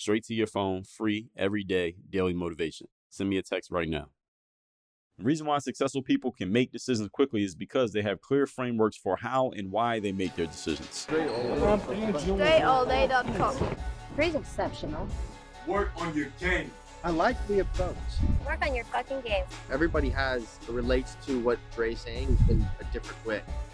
Straight to your phone, free, every day, daily motivation. Send me a text right now. The reason why successful people can make decisions quickly is because they have clear frameworks for how and why they make their decisions. DreAllDay.com. Pretty exceptional. Work on your game. I like the approach. Work on your fucking game. Everybody has relates to what Dre's saying in a different way.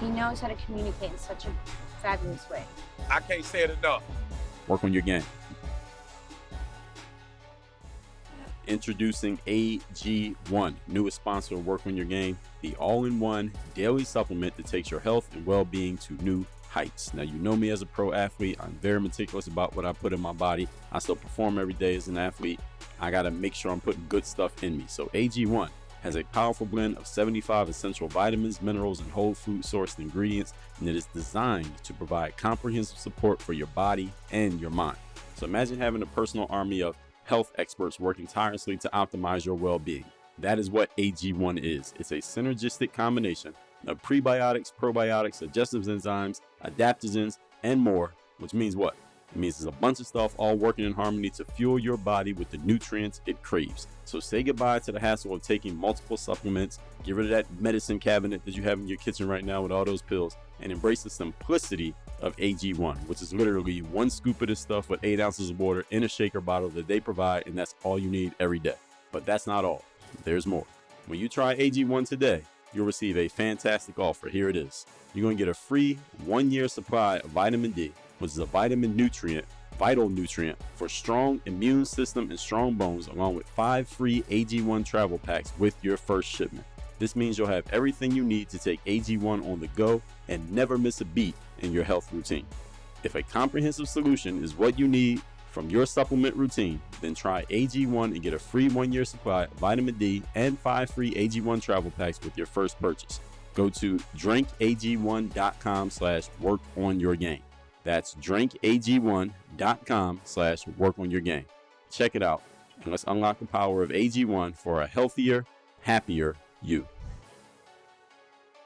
He knows how to communicate in such a fabulous way. I can't say it enough. Work on your game. Introducing AG1, newest sponsor of Work on Your Game, the all in one daily supplement that takes your health and well being to new heights. Now, you know me as a pro athlete. I'm very meticulous about what I put in my body. I still perform every day as an athlete. I got to make sure I'm putting good stuff in me. So, AG1 has a powerful blend of 75 essential vitamins, minerals, and whole food sourced ingredients, and it is designed to provide comprehensive support for your body and your mind. So, imagine having a personal army of health experts working tirelessly to optimize your well being. That is what AG1 is. It's a synergistic combination of prebiotics, probiotics, digestive enzymes, adaptogens, and more, which means what? It means there's a bunch of stuff all working in harmony to fuel your body with the nutrients it craves. So say goodbye to the hassle of taking multiple supplements, get rid of that medicine cabinet that you have in your kitchen right now with all those pills, and embrace the simplicity of AG1, which is literally one scoop of this stuff with eight ounces of water in a shaker bottle that they provide, and that's all you need every day. But that's not all. There's more. When you try AG1 today, you'll receive a fantastic offer. Here it is. You're going to get a free one year supply of vitamin D, which is a vitamin nutrient, vital nutrient for strong immune system and strong bones, along with five free AG1 travel packs with your first shipment. This means you'll have everything you need to take AG1 on the go and never miss a beat in your health routine. If a comprehensive solution is what you need from your supplement routine, then try AG1 and get a free one year supply of vitamin D and five free AG1 travel packs with your first purchase. Go to drinkag1.com slash work on your game. That's drinkag1.com slash work on your game. Check it out and let's unlock the power of AG1 for a healthier, happier you.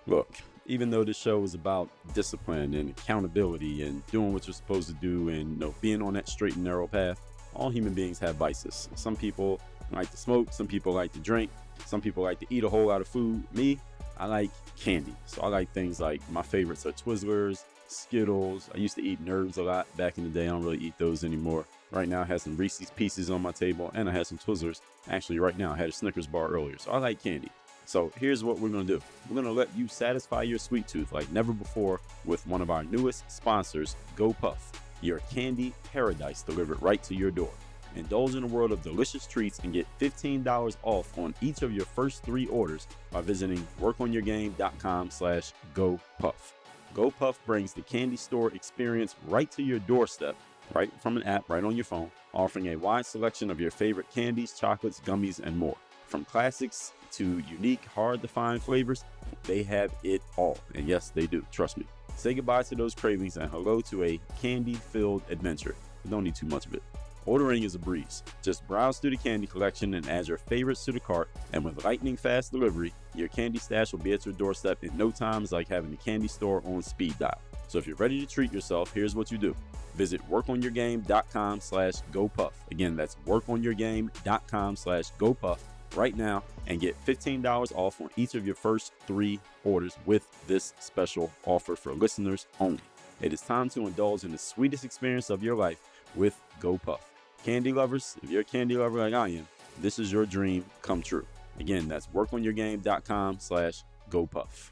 Look, even though this show is about discipline and accountability and doing what you're supposed to do and you know, being on that straight and narrow path, all human beings have vices. Some people like to smoke, some people like to drink, some people like to eat a whole lot of food. Me, I like candy. So I like things like my favorites are Twizzlers, Skittles. I used to eat Nerds a lot back in the day. I don't really eat those anymore. Right now, I have some Reese's Pieces on my table, and I have some Twizzlers. Actually, right now, I had a Snickers bar earlier. So I like candy. So here's what we're gonna do. We're gonna let you satisfy your sweet tooth like never before with one of our newest sponsors, GoPuff, your candy paradise delivered right to your door. Indulge in a world of delicious treats and get $15 off on each of your first three orders by visiting workonyourgame.com slash GoPuff. GoPuff brings the candy store experience right to your doorstep, right from an app right on your phone, offering a wide selection of your favorite candies, chocolates, gummies, and more. From classics to unique, hard to find flavors, they have it all. And yes, they do. Trust me. Say goodbye to those cravings and hello to a candy filled adventure. You don't need too much of it. Ordering is a breeze. Just browse through the candy collection and add your favorites to the cart, and with lightning fast delivery, your candy stash will be at your doorstep in no time. It's like having a candy store on speed dial. So if you're ready to treat yourself, here's what you do. Visit workonyourgame.com slash GoPuff. Again, that's workonyourgame.com slash GoPuff right now and get $15 off on each of your first three orders with this special offer for listeners only. It is time to indulge in the sweetest experience of your life with GoPuff. Candy lovers, if you're a candy lover like I am, this is your dream come true. Again, that's workonyourgame.com slash GoPuff.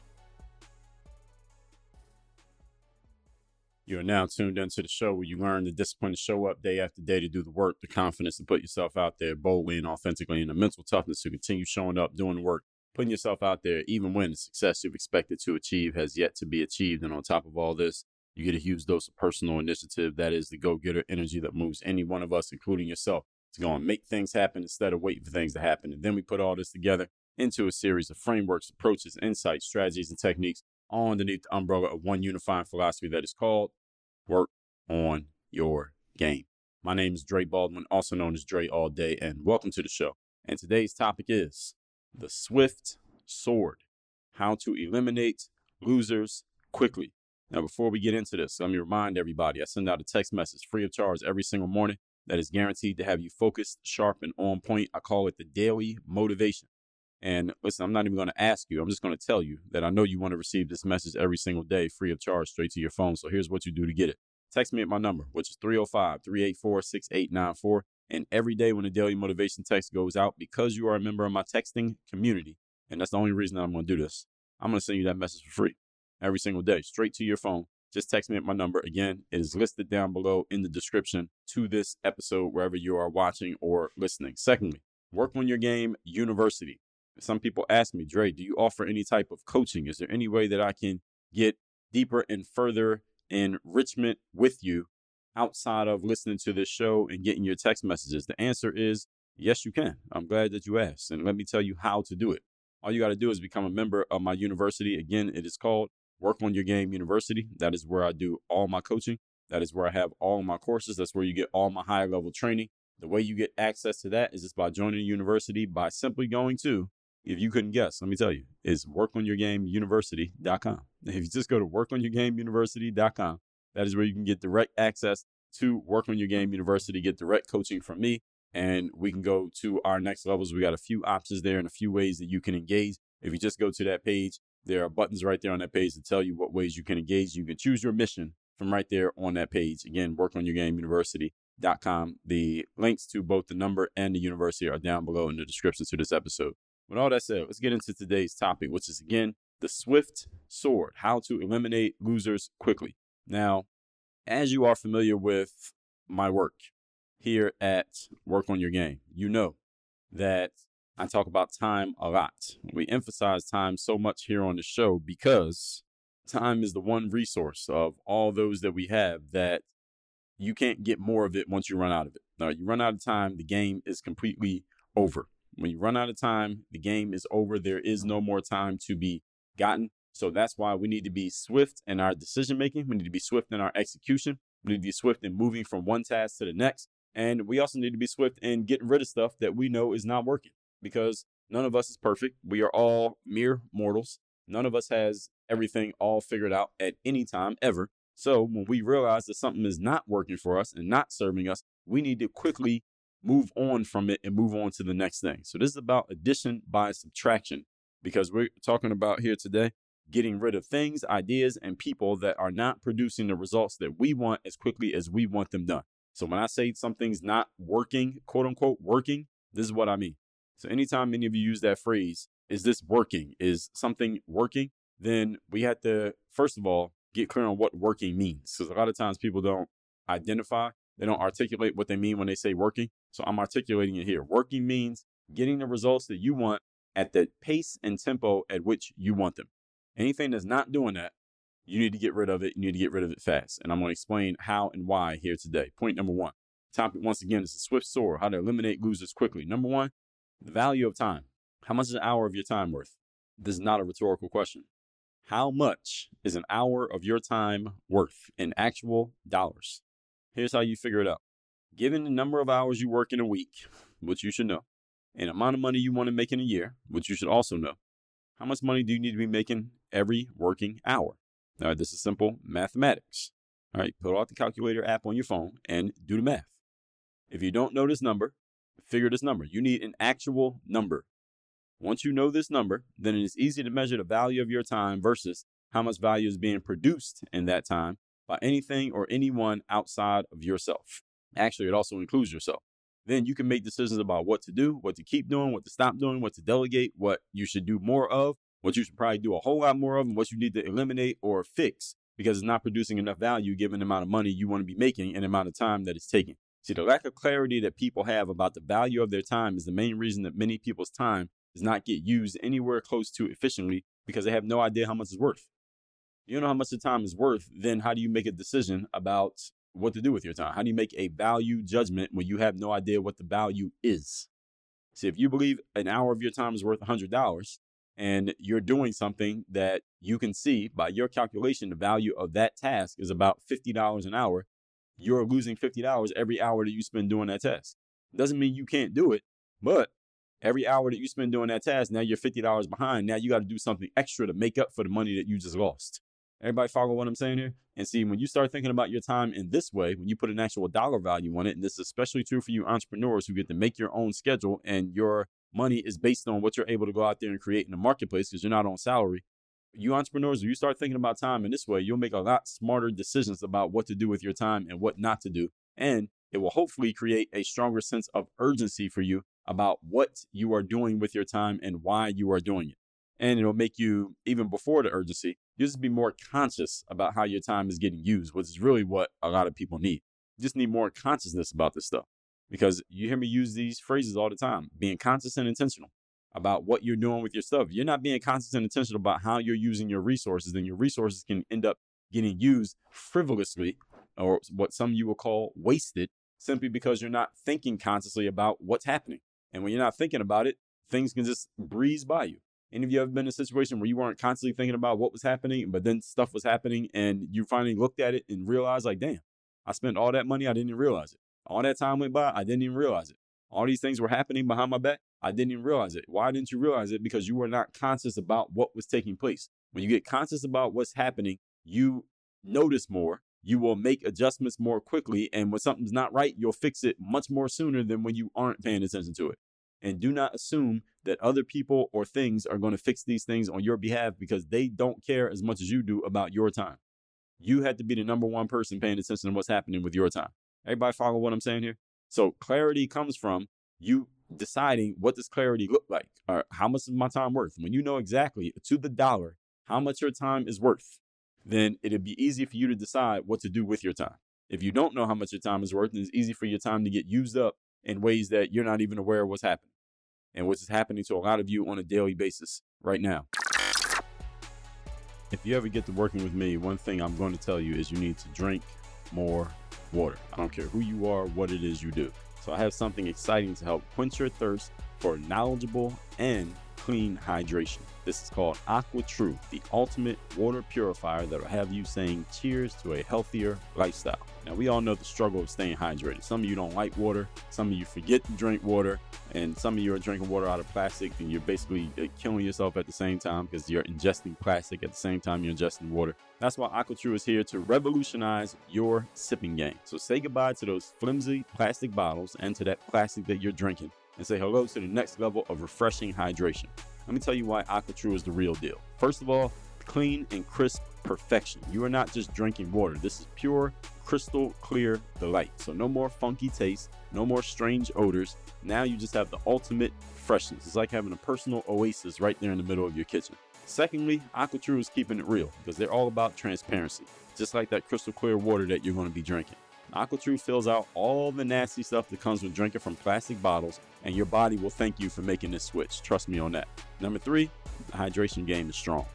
You are now tuned into the show where you learn the discipline to show up day after day to do the work, the confidence to put yourself out there boldly and authentically, and the mental toughness to continue showing up, doing the work, putting yourself out there, even when the success you've expected to achieve has yet to be achieved. And on top of all this, you get a huge dose of personal initiative. That is the go getter energy that moves any one of us, including yourself, to go and make things happen instead of waiting for things to happen. And then we put all this together into a series of frameworks, approaches, insights, strategies, and techniques all underneath the umbrella of one unifying philosophy that is called work on your game. My name is Dre Baldwin, also known as Dre All Day, and welcome to the show. And today's topic is the Swift Sword How to Eliminate Losers Quickly. Now, before we get into this, let me remind everybody I send out a text message free of charge every single morning that is guaranteed to have you focused, sharp, and on point. I call it the daily motivation. And listen, I'm not even going to ask you. I'm just going to tell you that I know you want to receive this message every single day free of charge straight to your phone. So here's what you do to get it. Text me at my number, which is 305 384 6894. And every day when the daily motivation text goes out, because you are a member of my texting community, and that's the only reason that I'm going to do this, I'm going to send you that message for free every single day, straight to your phone. Just text me at my number. Again, it is listed down below in the description to this episode, wherever you are watching or listening. Secondly, Work on Your Game University. Some people ask me, Dre, do you offer any type of coaching? Is there any way that I can get deeper and further enrichment with you outside of listening to this show and getting your text messages? The answer is yes, you can. I'm glad that you asked. And let me tell you how to do it. All you got to do is become a member of my university. Again, it is called Work on Your Game University. That is where I do all my coaching. That is where I have all my courses. That's where you get all my high level training. The way you get access to that is just by joining the university by simply going to, if you couldn't guess, let me tell you, is workonyourgameuniversity.com. If you just go to workonyourgameuniversity.com, that is where you can get direct access to Work on Your Game University, get direct coaching from me, and we can go to our next levels. We got a few options there and a few ways that you can engage. If you just go to that page, there are buttons right there on that page to tell you what ways you can engage. You can choose your mission from right there on that page. Again, workonyourgameuniversity.com. The links to both the number and the university are down below in the description to this episode. With all that said, let's get into today's topic, which is again the Swift Sword how to eliminate losers quickly. Now, as you are familiar with my work here at Work on Your Game, you know that I talk about time a lot. We emphasize time so much here on the show because time is the one resource of all those that we have that you can't get more of it once you run out of it. Now, you run out of time, the game is completely over. When you run out of time, the game is over. There is no more time to be gotten. So that's why we need to be swift in our decision making. We need to be swift in our execution. We need to be swift in moving from one task to the next. And we also need to be swift in getting rid of stuff that we know is not working because none of us is perfect. We are all mere mortals. None of us has everything all figured out at any time ever. So when we realize that something is not working for us and not serving us, we need to quickly move on from it and move on to the next thing. So this is about addition by subtraction because we're talking about here today getting rid of things, ideas, and people that are not producing the results that we want as quickly as we want them done. So when I say something's not working, quote unquote, working, this is what I mean. So anytime any of you use that phrase, is this working? Is something working? Then we have to, first of all, get clear on what working means. Because a lot of times people don't identify, they don't articulate what they mean when they say working. So I'm articulating it here. Working means getting the results that you want at the pace and tempo at which you want them. Anything that's not doing that, you need to get rid of it. You need to get rid of it fast. And I'm going to explain how and why here today. Point number one. Topic once again is the swift sword, how to eliminate losers quickly. Number one, the value of time. How much is an hour of your time worth? This is not a rhetorical question. How much is an hour of your time worth in actual dollars? Here's how you figure it out. Given the number of hours you work in a week, which you should know, and amount of money you want to make in a year, which you should also know, how much money do you need to be making every working hour? All right, this is simple mathematics. All right, pull out the calculator app on your phone and do the math. If you don't know this number, figure this number. You need an actual number. Once you know this number, then it is easy to measure the value of your time versus how much value is being produced in that time by anything or anyone outside of yourself. Actually, it also includes yourself. Then you can make decisions about what to do, what to keep doing, what to stop doing, what to delegate, what you should do more of, what you should probably do a whole lot more of, and what you need to eliminate or fix because it's not producing enough value given the amount of money you want to be making and the amount of time that it's taking. See, the lack of clarity that people have about the value of their time is the main reason that many people's time does not get used anywhere close to efficiently because they have no idea how much it's worth. You don't know how much the time is worth, then how do you make a decision about what to do with your time? How do you make a value judgment when you have no idea what the value is? See, if you believe an hour of your time is worth $100 and you're doing something that you can see by your calculation, the value of that task is about $50 an hour, you're losing $50 every hour that you spend doing that task. Doesn't mean you can't do it, but every hour that you spend doing that task, now you're $50 behind. Now you got to do something extra to make up for the money that you just lost. Everybody follow what I'm saying here? And see, when you start thinking about your time in this way, when you put an actual dollar value on it, and this is especially true for you entrepreneurs who get to make your own schedule and your money is based on what you're able to go out there and create in the marketplace because you're not on salary. You entrepreneurs, you start thinking about time in this way, you'll make a lot smarter decisions about what to do with your time and what not to do. And it will hopefully create a stronger sense of urgency for you about what you are doing with your time and why you are doing it. And it'll make you, even before the urgency, you just be more conscious about how your time is getting used, which is really what a lot of people need. You just need more consciousness about this stuff because you hear me use these phrases all the time being conscious and intentional about what you're doing with your stuff. You're not being conscious and intentional about how you're using your resources, then your resources can end up getting used frivolously or what some you will call wasted simply because you're not thinking consciously about what's happening. And when you're not thinking about it, things can just breeze by you. Any of you ever been in a situation where you weren't constantly thinking about what was happening, but then stuff was happening and you finally looked at it and realized, like, damn, I spent all that money, I didn't even realize it. All that time went by, I didn't even realize it. All these things were happening behind my back, I didn't even realize it. Why didn't you realize it? Because you were not conscious about what was taking place. When you get conscious about what's happening, you notice more, you will make adjustments more quickly. And when something's not right, you'll fix it much more sooner than when you aren't paying attention to it. And do not assume that other people or things are going to fix these things on your behalf because they don't care as much as you do about your time. You have to be the number one person paying attention to what's happening with your time. Everybody follow what I'm saying here? So clarity comes from you deciding what does clarity look like or how much is my time worth. When you know exactly to the dollar how much your time is worth, then it'll be easy for you to decide what to do with your time. If you don't know how much your time is worth, then it's easy for your time to get used up in ways that you're not even aware of what's happening and what's happening to a lot of you on a daily basis right now. If you ever get to working with me, one thing I'm going to tell you is you need to drink more water. I don't care who you are, what it is you do. So I have something exciting to help quench your thirst for knowledgeable and clean hydration. This is called AquaTru, the ultimate water purifier that will have you saying cheers to a healthier lifestyle. Now, we all know the struggle of staying hydrated. Some of you don't like water, some of you forget to drink water, and some of you are drinking water out of plastic, and you're basically uh, killing yourself at the same time because you're ingesting plastic at the same time you're ingesting water. That's why AquaTru is here to revolutionize your sipping game. So say goodbye to those flimsy plastic bottles and to that plastic that you're drinking, and say hello to the next level of refreshing hydration. Let me tell you why AquaTru is the real deal. First of all, clean and crisp perfection. You are not just drinking water. This is pure, crystal clear delight. So no more funky taste, no more strange odors. Now you just have the ultimate freshness. It's like having a personal oasis right there in the middle of your kitchen. Secondly, AquaTru is keeping it real because they're all about transparency, just like that crystal clear water that you're going to be drinking. AquaTru fills out all the nasty stuff that comes with drinking from plastic bottles, and your body will thank you for making this switch. Trust me on that. Number three, the hydration game is strong.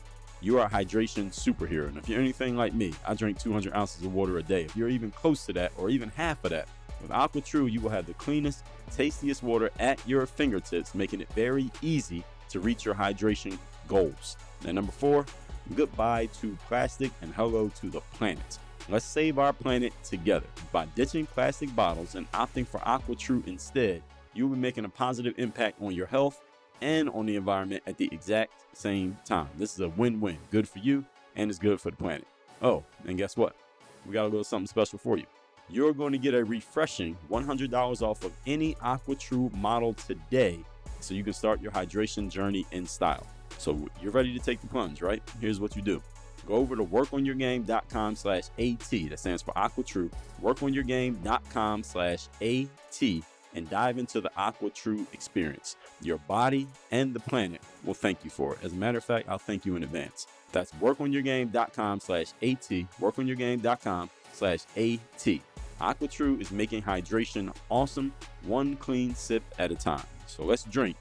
You are a hydration superhero. And if you're anything like me, I drink 200 ounces of water a day. If you're even close to that or even half of that, with AquaTru, you will have the cleanest, tastiest water at your fingertips, making it very easy to reach your hydration goals. And number four, goodbye to plastic and hello to the planet. Let's save our planet together. By ditching plastic bottles and opting for AquaTru instead, you'll be making a positive impact on your health and on the environment at the exact same time. This is a win win. Good for you, and it's good for the planet. Oh, and guess what? We got a little something special for you. You're going to get a refreshing $100 off of any AquaTru model today so you can start your hydration journey in style. So you're ready to take the plunge, right? Here's what you do Go over to workonyourgame.com slash AT. That stands for AquaTru. Workonyourgame.com slash AT and dive into the AquaTru experience. Your body and the planet will thank you for it. As a matter of fact, I'll thank you in advance. That's workonyourgame.com slash AT. Workonyourgame.com slash AT. AquaTru is making hydration awesome, one clean sip at a time. So let's drink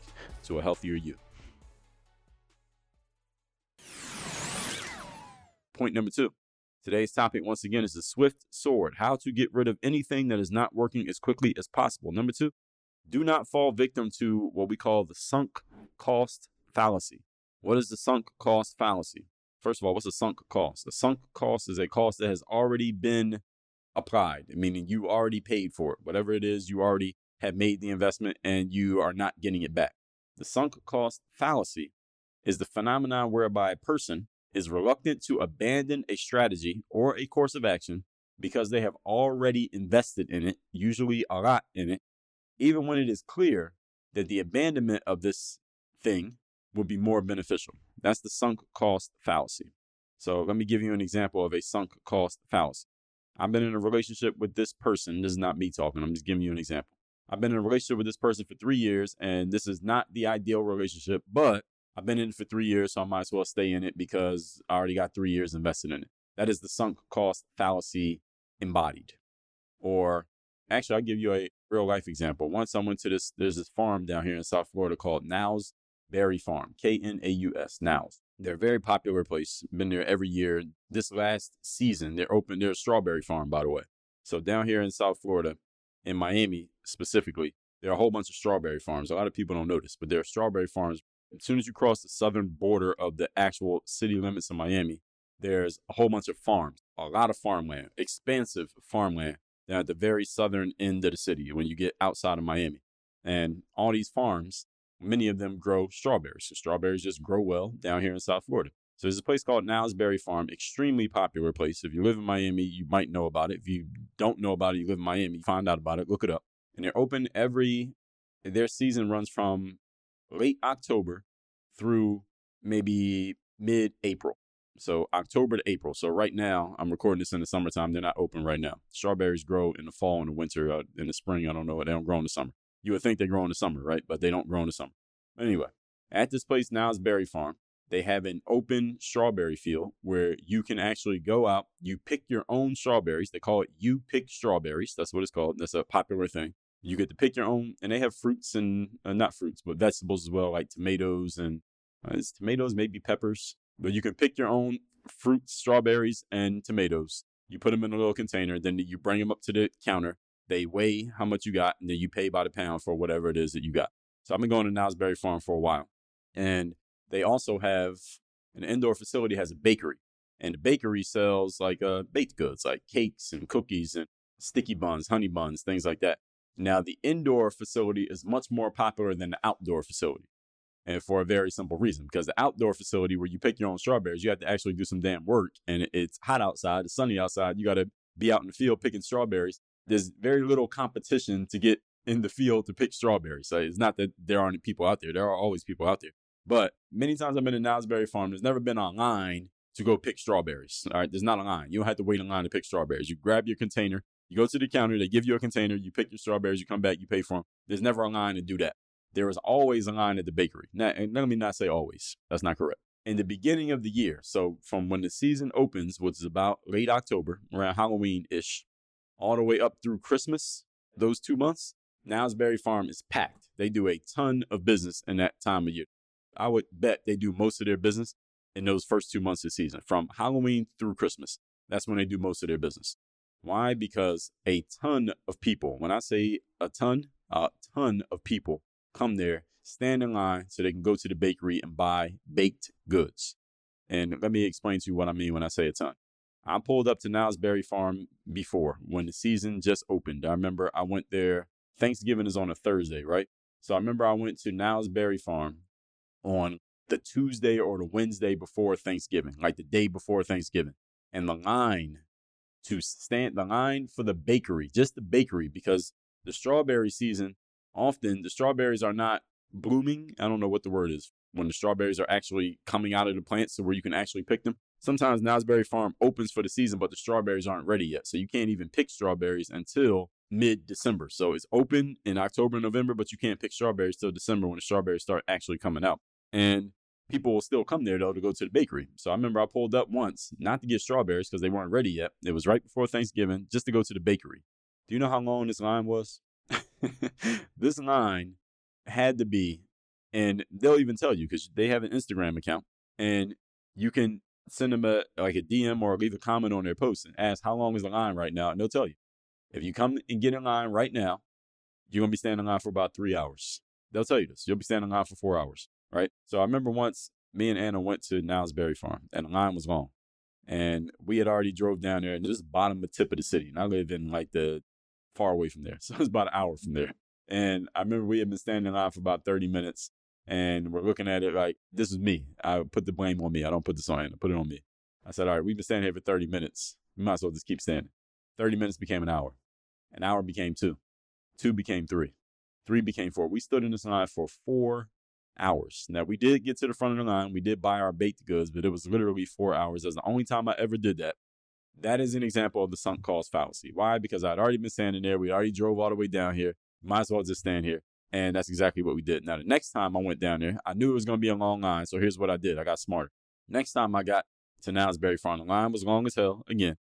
to a healthier you. Point number two. Today's topic, once again, is the swift sword how to get rid of anything that is not working as quickly as possible. Number two, do not fall victim to what we call the sunk cost fallacy. What is the sunk cost fallacy? First of all, what's a sunk cost? A sunk cost is a cost that has already been applied, meaning you already paid for it. Whatever it is, you already have made the investment and you are not getting it back. The sunk cost fallacy is the phenomenon whereby a person is reluctant to abandon a strategy or a course of action because they have already invested in it, usually a lot in it, even when it is clear that the abandonment of this thing would be more beneficial. That's the sunk cost fallacy. So let me give you an example of a sunk cost fallacy. I've been in a relationship with this person. This is not me talking. I'm just giving you an example. I've been in a relationship with this person for three years, and this is not the ideal relationship, but I've been in it for three years, so I might as well stay in it because I already got three years invested in it. That is the sunk cost fallacy embodied. Or actually, I'll give you a real life example. Once I went to this, there's this farm down here in South Florida called Knaus Berry Farm, K N A U S, Knaus. They're a very popular place. Been there every year. This last season, they're open. They're a strawberry farm, by the way. So down here in South Florida, in Miami specifically, there are a whole bunch of strawberry farms. A lot of people don't notice, but there are strawberry farms. As soon as you cross the southern border of the actual city limits of Miami, there's a whole bunch of farms, a lot of farmland, expansive farmland down at the very southern end of the city when you get outside of Miami. And all these farms, many of them grow strawberries. So strawberries just grow well down here in South Florida. So there's a place called Knaus Berry Farm, extremely popular place. If you live in Miami, you might know about it. If you don't know about it, you live in Miami, find out about it, look it up. And they're open every, their season runs from late October through maybe mid April. So October to April. So right now, I'm recording this in the summertime. They're not open right now. Strawberries grow in the fall and the winter. Uh, in the spring, I don't know. They don't grow in the summer. You would think they grow in the summer, right? But they don't grow in the summer. Anyway, at this place Knaus Berry Farm, they have an open strawberry field where you can actually go out, you pick your own strawberries. They call it You Pick Strawberries. That's what it's called. That's a popular thing. You get to pick your own, and they have fruits and uh, not fruits, but vegetables as well, like tomatoes and uh, tomatoes, maybe peppers. But you can pick your own fruits, strawberries, and tomatoes. You put them in a little container, then you bring them up to the counter. They weigh how much you got, and then you pay by the pound for whatever it is that you got. So I've been going to Knaus Farm for a while. And they also have an indoor facility has a bakery. And the bakery sells like uh, baked goods, like cakes and cookies and sticky buns, honey buns, things like that. Now, the indoor facility is much more popular than the outdoor facility. And for a very simple reason, because the outdoor facility where you pick your own strawberries, you have to actually do some damn work. And it's hot outside, it's sunny outside. You got to be out in the field picking strawberries. There's very little competition to get in the field to pick strawberries. So it's not that there aren't people out there. There are always people out there. But many times I've been in Knaus Berry Farm, there's never been a line to go pick strawberries. All right, there's not a line. You don't have to wait in line to pick strawberries. You grab your container, you go to the counter, they give you a container, you pick your strawberries, you come back, you pay for them. There's never a line to do that. There is always a line at the bakery. Now, and let me not say always. That's not correct. In the beginning of the year, so from when the season opens, which is about late October, around Halloween ish, all the way up through Christmas, those two months, Knaus Farm is packed. They do a ton of business in that time of year. I would bet they do most of their business in those first two months of the season, from Halloween through Christmas. That's when they do most of their business. Why? Because a ton of people, when I say a ton, a ton of people come there, stand in line so they can go to the bakery and buy baked goods. And let me explain to you what I mean when I say a ton. I pulled up to Knaus Berry Farm before when the season just opened. I remember I went there. Thanksgiving is on a Thursday, right? So I remember I went to Knaus Berry Farm on the Tuesday or the Wednesday before Thanksgiving, like the day before Thanksgiving. And the line to stand, the line for the bakery, just the bakery, because the strawberry season, often the strawberries are not blooming. I don't know what the word is when the strawberries are actually coming out of the plant, so where you can actually pick them. sometimes Knaus Berry Farm opens for the season, but the strawberries aren't ready yet. So you can't even pick strawberries until mid December. So it's open in October and November, but you can't pick strawberries till December when the strawberries start actually coming out. And people will still come there though to go to the bakery. So I remember I pulled up once, not to get strawberries because they weren't ready yet. It was right before Thanksgiving, just to go to the bakery. Do you know how long this line was? this line had to be, and they'll even tell you because they have an Instagram account, and you can send them a like a DM or leave a comment on their post and ask how long is the line right now, and they'll tell you. If you come and get in line right now, you're gonna be standing in line for about three hours. They'll tell you this. You'll be standing in line for four hours, right? So I remember once me and Anna went to Knaus Berry Farm, and the line was long, and we had already drove down there, and just bottom of the tip of the city, and I live in like the far away from there, so it's about an hour from there. And I remember we had been standing in line for about 30 minutes, and we're looking at it like this is me. I put the blame on me. I don't put this on Anna. Put it on me. I said, all right, we've been standing here for 30 minutes. We might as well just keep standing. 30 minutes became an hour. An hour became two. Two became three. Three became four. We stood in this line for four hours. Now, we did get to the front of the line. We did buy our baked goods, but it was literally four hours. That's the only time I ever did that. That is an example of the sunk cost fallacy. Why? Because I'd already been standing there. We already drove all the way down here. Might as well just stand here. And that's exactly what we did. Now, the next time I went down there, I knew it was going to be a long line. So here's what I did I got smarter. Next time I got to Knaus Berry Farm, the line was long as hell. Again,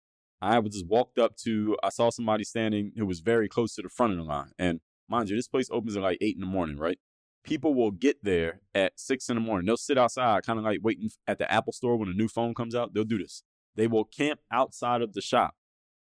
I just walked up to, I saw somebody standing who was very close to the front of the line. And mind you, this place opens at like eight in the morning, right? People will get there at six in the morning. They'll sit outside, kind of like waiting at the Apple store when a new phone comes out. They'll do this. They will camp outside of the shop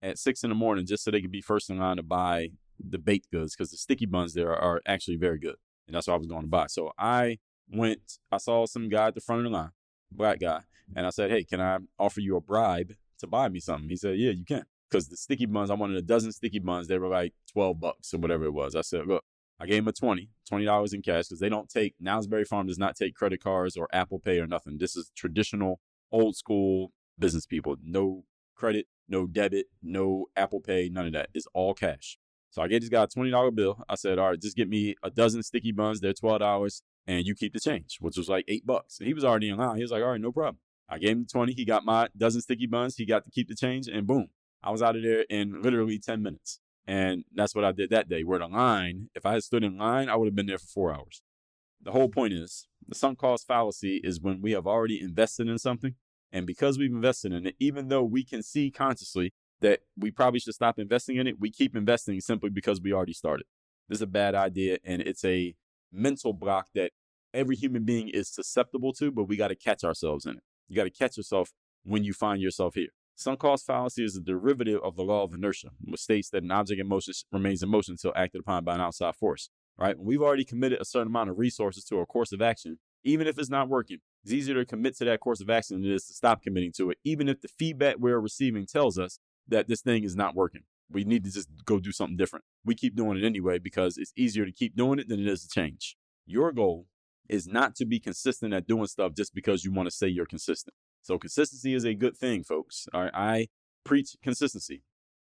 at six in the morning just so they can be first in line to buy the baked goods because the sticky buns there are actually very good. And that's what I was going to buy. So I went, I saw some guy at the front of the line, black guy, and I said, Hey, can I offer you a bribe to buy me something? He said, Yeah, you can. Because the sticky buns, I wanted a dozen sticky buns. They were like 12 bucks or whatever it was. I said, Look, I gave him a 20, $20 in cash because they don't take, Knaus Berry Farm does not take credit cards or Apple Pay or nothing. This is traditional, old school business people. No credit, no debit, no Apple Pay, none of that. It's all cash. So I gave this guy a $20 bill. I said, all right, just get me a dozen sticky buns. They're $12 and you keep the change, which was like eight bucks. And he was already in line. He was like, all right, no problem. I gave him 20. He got my dozen sticky buns. He got to keep the change and boom, I was out of there in literally 10 minutes. And that's what I did that day. Where the line, if I had stood in line, I would have been there for four hours. The whole point is the sunk cost fallacy is when we have already invested in something. And because we've invested in it, even though we can see consciously that we probably should stop investing in it, we keep investing simply because we already started. This is a bad idea, and it's a mental block that every human being is susceptible to, but we got to catch ourselves in it. You got to catch yourself when you find yourself here. Sunk cost fallacy is a derivative of the law of inertia, which states that an object in motion remains in motion until acted upon by an outside force. Right? When we've already committed a certain amount of resources to a course of action, even if it's not working, it's easier to commit to that course of action than it is to stop committing to it, even if the feedback we're receiving tells us that this thing is not working. We need to just go do something different. We keep doing it anyway because it's easier to keep doing it than it is to change. Your goal is not to be consistent at doing stuff just because you want to say you're consistent. So consistency is a good thing, folks. All right, I preach consistency.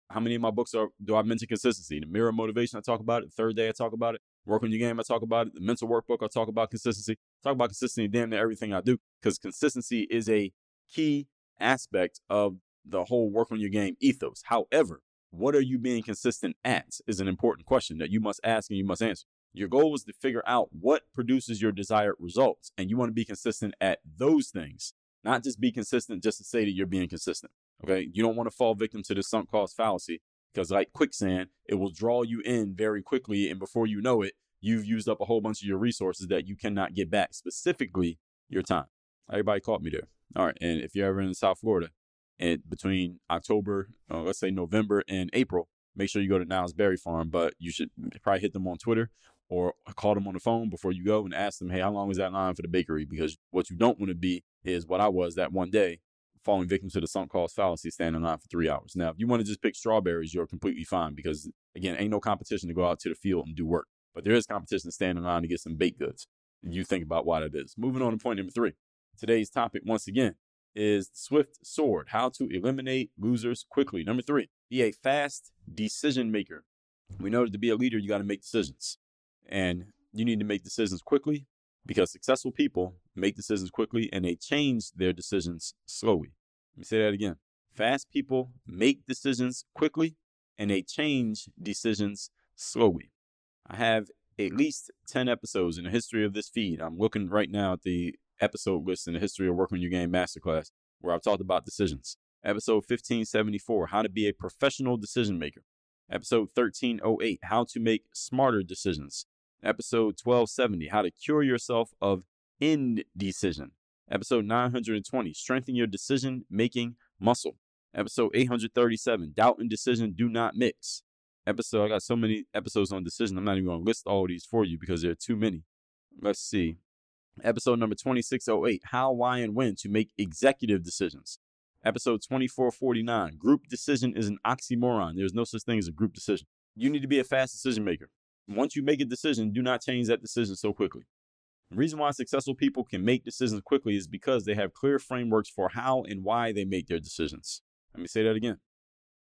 How many of my books are do I mention consistency? The Mirror Motivation, I talk about it. The third day, I talk about it. Work on your game, I talk about it. The mental workbook, I talk about consistency. I talk about consistency damn near everything I do because consistency is a key aspect of the whole work on your game ethos. However, what are you being consistent at is an important question that you must ask and you must answer. Your goal is to figure out what produces your desired results, and you want to be consistent at those things, not just be consistent just to say that you're being consistent. Okay. You don't want to fall victim to the sunk cost fallacy because, like quicksand, it will draw you in very quickly. And before you know it, you've used up a whole bunch of your resources that you cannot get back, specifically your time. Everybody caught me there. All right. And if you're ever in South Florida, and between October, uh, let's say November and April, make sure you go to Knaus Berry Farm. But you should probably hit them on Twitter or call them on the phone before you go and ask them, hey, how long is that line for the bakery? Because what you don't want to be is what I was that one day, falling victim to the sunk cost fallacy, standing in line for three hours. Now, if you want to just pick strawberries, you're completely fine because, again, ain't no competition to go out to the field and do work. But there is competition to stand in line to get some baked goods. And you think about why that is. Moving on to point number three. Today's topic, once again, is Swift Sword How to Eliminate Losers Quickly. Number three, be a fast decision maker. We know that to be a leader, you got to make decisions. And you need to make decisions quickly because successful people make decisions quickly and they change their decisions slowly. Let me say that again. Fast people make decisions quickly and they change decisions slowly. I have at least 10 episodes in the history of this feed. I'm looking right now at the episode list in the history of Work On Your Game Masterclass where I've talked about decisions. Episode 1574, How to Be a Professional Decision Maker. Episode 1308, How to Make Smarter Decisions. Episode 1270, How to Cure Yourself of Indecision. Episode 920, Strengthen Your Decision Making Muscle. Episode 837, Doubt and Decision Do Not Mix. Episode, I got so many episodes on decision, I'm not even going to list all these for you because there are too many. Let's see. Episode number 2608, How, Why, and When to Make Executive Decisions. Episode 2449, Group Decision is an oxymoron. There's no such thing as a group decision. You need to be a fast decision maker. Once you make a decision, do not change that decision so quickly. The reason why successful people can make decisions quickly is because they have clear frameworks for how and why they make their decisions. Let me say that again.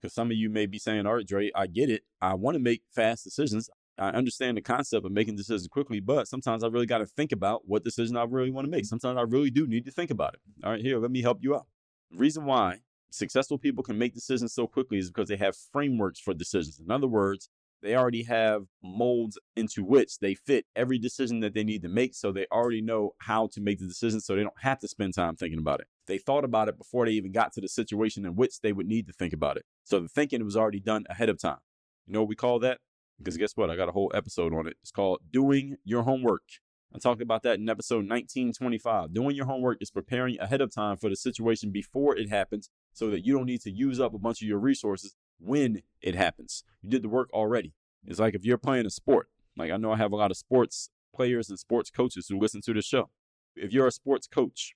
Because some of you may be saying, all right, Dre, I get it. I want to make fast decisions. I understand the concept of making decisions quickly, but sometimes I really got to think about what decision I really want to make. Sometimes I really do need to think about it. All right, here, let me help you out. The reason why successful people can make decisions so quickly is because they have frameworks for decisions. In other words, they already have molds into which they fit every decision that they need to make. So they already know how to make the decision so they don't have to spend time thinking about it. They thought about it before they even got to the situation in which they would need to think about it. So the thinking was already done ahead of time. You know what we call that? Because guess what? I got a whole episode on it. It's called Doing Your Homework. I talked about that in episode 1925. Doing your homework is preparing ahead of time for the situation before it happens so that you don't need to use up a bunch of your resources when it happens. You did the work already. It's like if you're playing a sport, like I know I have a lot of sports players and sports coaches who listen to the show. If you're a sports coach,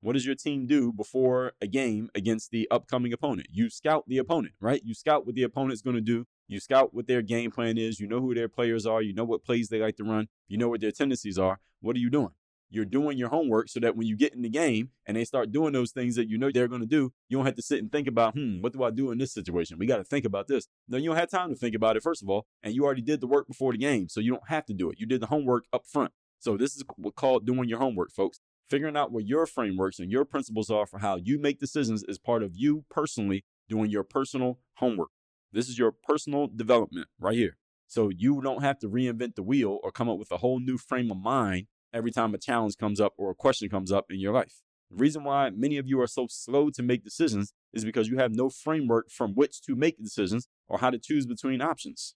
what does your team do before a game against the upcoming opponent? You scout the opponent, right? You scout what the opponent's going to do. You scout what their game plan is. You know who their players are. You know what plays they like to run. You know what their tendencies are. What are you doing? You're doing your homework so that when you get in the game and they start doing those things that you know they're going to do, you don't have to sit and think about, hmm, what do I do in this situation? We got to think about this. No, you don't have time to think about it, first of all. And you already did the work before the game. So you don't have to do it. You did the homework up front. So this is what's called doing your homework, folks. Figuring out what your frameworks and your principles are for how you make decisions is part of you personally doing your personal homework. This is your personal development right here. So you don't have to reinvent the wheel or come up with a whole new frame of mind every time a challenge comes up or a question comes up in your life. The reason why many of you are so slow to make decisions is because you have no framework from which to make decisions or how to choose between options.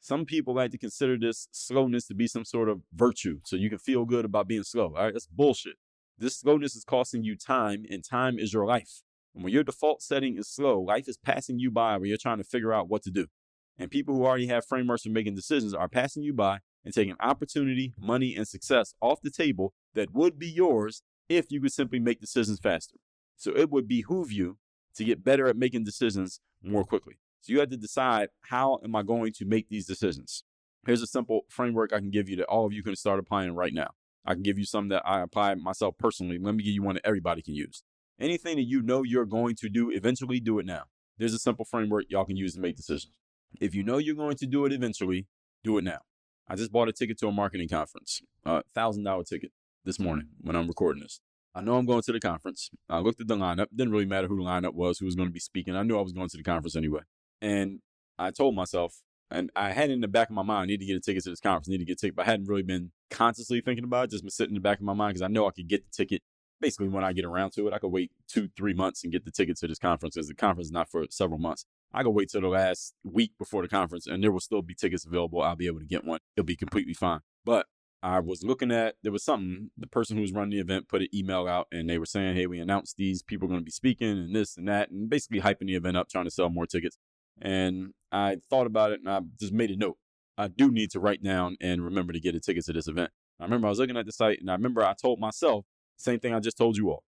Some people like to consider this slowness to be some sort of virtue, so you can feel good about being slow. All right, that's bullshit. This slowness is costing you time, and time is your life. And when your default setting is slow, life is passing you by where you're trying to figure out what to do. And people who already have frameworks for making decisions are passing you by and taking opportunity, money, and success off the table that would be yours if you could simply make decisions faster. So it would behoove you to get better at making decisions more quickly. So you have to decide how am I going to make these decisions? Here's a simple framework I can give you that all of you can start applying right now. I can give you some that I apply myself personally. Let me give you one that everybody can use. Anything that you know you're going to do eventually, do it now. There's a simple framework y'all can use to make decisions. If you know you're going to do it eventually, do it now. I just bought a ticket to a marketing conference, a thousand dollar ticket this hmm. morning when I'm recording this. I know I'm going to the conference. I looked at the lineup. Didn't really matter who the lineup was, who was going to be speaking. I knew I was going to the conference anyway. And I told myself, and I had in the back of my mind, I need to get a ticket to this conference, I need to get a ticket, but I hadn't really been consciously thinking about it, just been sitting in the back of my mind because I know I could get the ticket basically when I get around to it. I could wait two, three months and get the ticket to this conference because the conference is not for several months. I could wait till the last week before the conference and there will still be tickets available. I'll be able to get one. It'll be completely fine. But I was looking at, there was something, the person who was running the event put an email out and they were saying, hey, we announced these people are going to be speaking and this and that, and basically hyping the event up, trying to sell more tickets. And I thought about it and I just made a note. I do need to write down and remember to get a ticket to this event. I remember I was looking at the site and I remember I told myself, same thing I just told you all.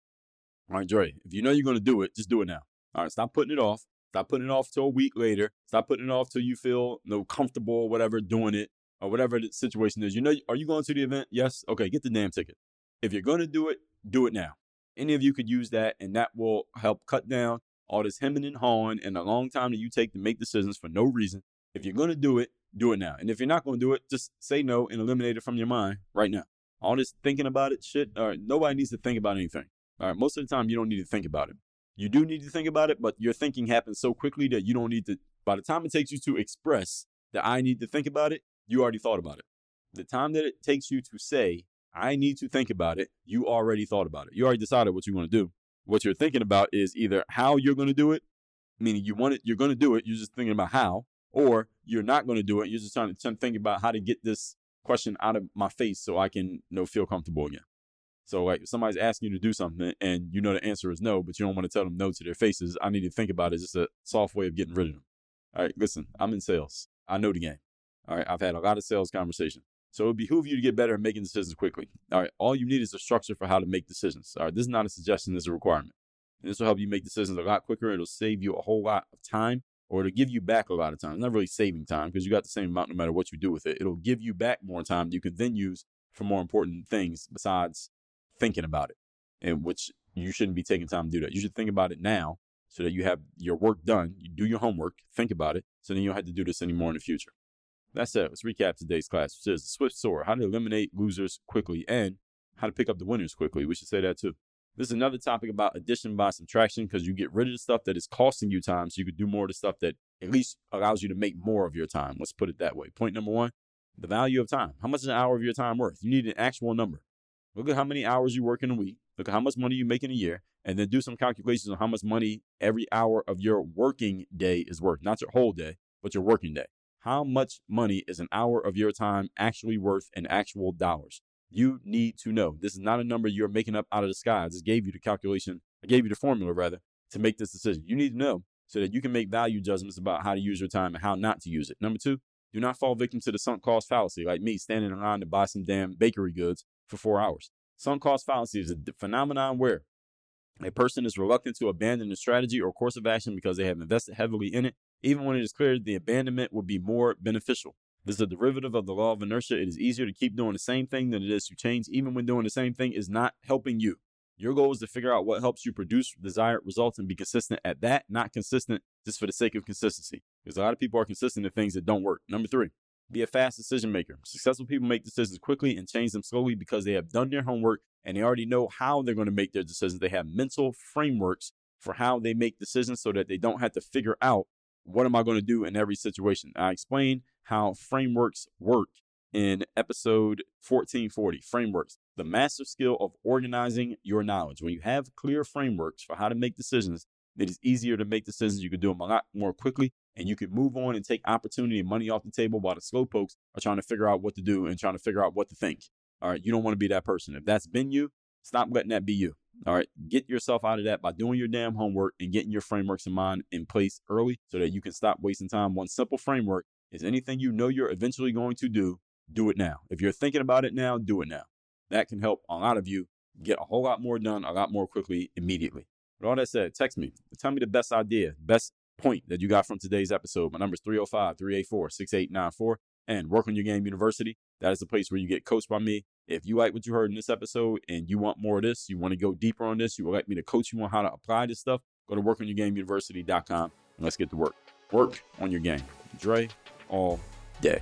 All right, Dre, if you know you're going to do it, just do it now. All right, stop putting it off. Stop putting it off till a week later. Stop putting it off till you feel you know, comfortable or whatever doing it or whatever the situation is. You know, are you going to the event? Yes. Okay, get the damn ticket. If you're going to do it, do it now. Any of you could use that, and that will help cut down all this hemming and hawing and the long time that you take to make decisions for no reason. If you're going to do it, do it now. And if you're not going to do it, just say no and eliminate it from your mind right now. All this thinking about it, shit, all right, nobody needs to think about anything. All right, most of the time you don't need to think about it. You do need to think about it, but your thinking happens so quickly that you don't need to. By the time it takes you to express that I need to think about it, you already thought about it. The time that it takes you to say, I need to think about it, you already thought about it. You already decided what you want to do. What you're thinking about is either how you're going to do it, meaning you want it, you're going to do it, you're just thinking about how, or you're not going to do it. You're just trying to, think about how to get this question out of my face so I can you know, feel comfortable again. So like if somebody's asking you to do something and you know the answer is no, but you don't want to tell them no to their faces, I need to think about it. It's just a soft way of getting rid of them. All right, listen, I'm in sales. I know the game. All right, I've had a lot of sales conversation. So it would behoove you to get better at making decisions quickly. All right, all you need is a structure for how to make decisions. All right, this is not a suggestion, this is a requirement. And this will help you make decisions a lot quicker. It'll save you a whole lot of time or it'll give you back a lot of time. It's not really saving time because you got the same amount no matter what you do with it. It'll give you back more time you can then use for more important things besides thinking about it, and which you shouldn't be taking time to do that. You should think about it now so that you have your work done. You do your homework, think about it, so then you don't have to do this anymore in the future. That's it. Let's recap today's class, which is the Swift Sword, how to eliminate losers quickly and how to pick up the winners quickly. We should say that too. This is another topic about addition by subtraction because you get rid of the stuff that is costing you time so you could do more of the stuff that at least allows you to make more of your time. Let's put it that way. Point number one the value of time. How much is an hour of your time worth? You need an actual number. Look at how many hours you work in a week. Look at how much money you make in a year, and then do some calculations on how much money every hour of your working day is worth. Not your whole day, but your working day. How much money is an hour of your time actually worth in actual dollars? You need to know. This is not a number you're making up out of the sky. I just gave you the calculation, I gave you the formula rather, to make this decision. You need to know so that you can make value judgments about how to use your time and how not to use it. Number two, do not fall victim to the sunk cost fallacy, like me standing in line to buy some damn bakery goods for four hours. Sunk cost fallacy is a phenomenon where a person is reluctant to abandon a strategy or course of action because they have invested heavily in it, even when it is clear the abandonment would be more beneficial. This is a derivative of the law of inertia. It is easier to keep doing the same thing than it is to change, even when doing the same thing is not helping you. Your goal is to figure out what helps you produce desired results and be consistent at that, not consistent just for the sake of consistency. Because a lot of people are consistent in things that don't work. Number three, be a fast decision maker. Successful people make decisions quickly and change them slowly because they have done their homework and they already know how they're going to make their decisions. They have mental frameworks for how they make decisions so that they don't have to figure out what am I going to do in every situation. I explain how frameworks work in episode 1440 frameworks the master skill of organizing your knowledge when you have clear frameworks for how to make decisions it is easier to make decisions you can do them a lot more quickly and you can move on and take opportunity and money off the table while the slow pokes are trying to figure out what to do and trying to figure out what to think all right you don't want to be that person if that's been you stop letting that be you all right get yourself out of that by doing your damn homework and getting your frameworks in mind in place early so that you can stop wasting time one simple framework is anything you know you're eventually going to do, do it now. If you're thinking about it now, do it now. That can help a lot of you get a whole lot more done a lot more quickly immediately. With all that said, text me. Tell me the best idea, best point that you got from today's episode. My number is 305 384 6894. And Work on Your Game University. That is the place where you get coached by me. If you like what you heard in this episode and you want more of this, you want to go deeper on this, you would like me to coach you on how to apply this stuff, go to workonyourgameuniversity.com and let's get to work. Work on your game. Dre, all day.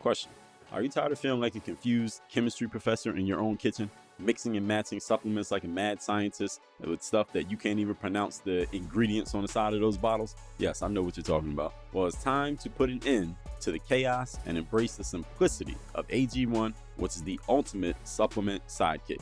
Question Are you tired of feeling like a confused chemistry professor in your own kitchen? Mixing and matching supplements like a mad scientist with stuff that you can't even pronounce the ingredients on the side of those bottles? Yes, I know what you're talking about. Well, it's time to put an end to the chaos and embrace the simplicity of AG1, which is the ultimate supplement sidekick.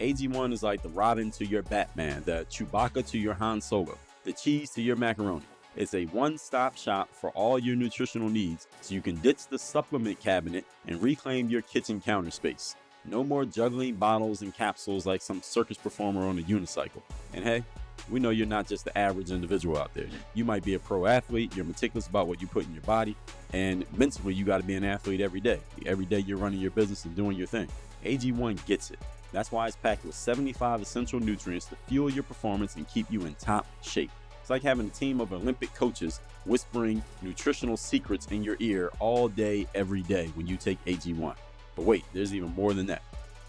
AG1 is like the Robin to your Batman, the Chewbacca to your Han Solo, the cheese to your macaroni. It's a one stop shop for all your nutritional needs so you can ditch the supplement cabinet and reclaim your kitchen counter space. No more juggling bottles and capsules like some circus performer on a unicycle. And hey, We know you're not just the average individual out there. You might be a pro athlete, you're meticulous about what you put in your body, and mentally, you got to be an athlete every day. Every day, you're running your business and doing your thing. AG1 gets it. That's why it's packed with 75 essential nutrients to fuel your performance and keep you in top shape. It's like having a team of Olympic coaches whispering nutritional secrets in your ear all day, every day when you take AG1. But wait, there's even more than that.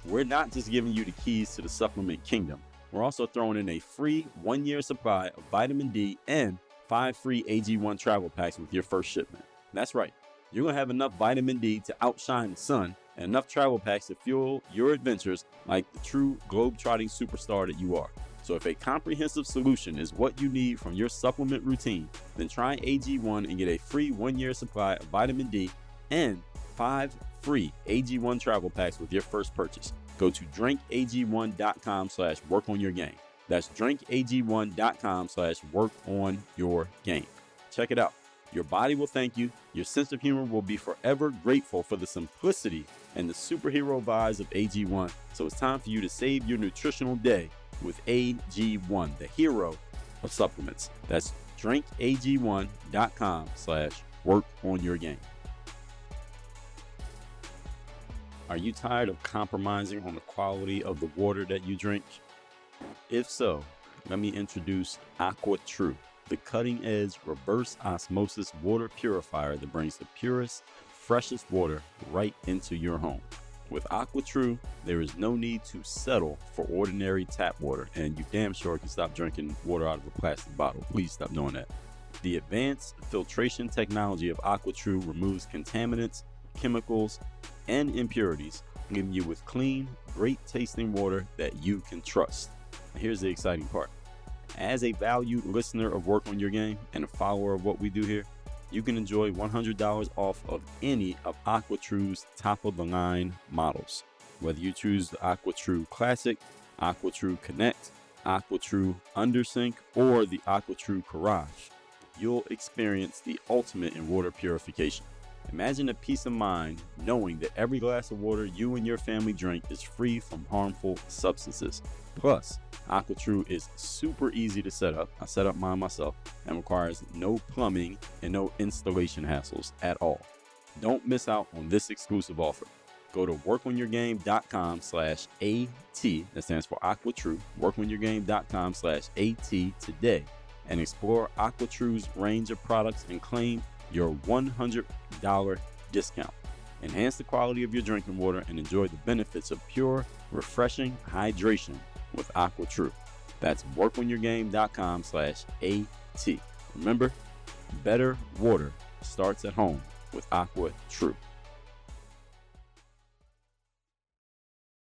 We're not just giving you the keys to the supplement kingdom, we're also throwing in a free one year supply of vitamin D and five free AG1 travel packs with your first shipment. That's right, you're gonna have enough vitamin D to outshine the sun and enough travel packs to fuel your adventures like the true globe-trotting superstar that you are. So if a comprehensive solution is what you need from your supplement routine, then try AG1 and get a free one-year supply of vitamin D and five free AG1 travel packs with your first purchase. Go to drinkag1.com slash work on your game. That's drinkag1.com slash work on your game. Check it out. Your body will thank you. Your sense of humor will be forever grateful for the simplicity and the superhero vibes of AG1. So it's time for you to save your nutritional day with AG1, the hero of supplements. That's drinkag1.com slash work on your game. Are you tired of compromising on the quality of the water that you drink? If so, let me introduce AquaTru, the cutting edge reverse osmosis water purifier that brings the purest, freshest water right into your home. With AquaTru, there is no need to settle for ordinary tap water, and you damn sure can stop drinking water out of a plastic bottle. Please stop doing that. The advanced filtration technology of AquaTru removes contaminants, chemicals, and impurities, leaving you with clean, great tasting water that you can trust. Here's the exciting part. As a valued listener of Work on Your Game and a follower of what we do here, you can enjoy $100 off of any of AquaTru's top of the line models. Whether you choose the AquaTru Classic, AquaTru Connect, AquaTru Undersink, or the AquaTru Carafe, you'll experience the ultimate in water purification. Imagine the peace of mind knowing that every glass of water you and your family drink is free from harmful substances. Plus, AquaTru is super easy to set up. I set up mine myself and requires no plumbing and no installation hassles at all. Don't miss out on this exclusive offer. Go to workonyourgame.com slash AT, that stands for AquaTru, workonyourgame.com slash AT today and explore AquaTru's range of products and claim your $100 discount. Enhance the quality of your drinking water and enjoy the benefits of pure, refreshing hydration with AquaTru. That's workonyourgame.com slash AT. Remember, better water starts at home with Aqua True.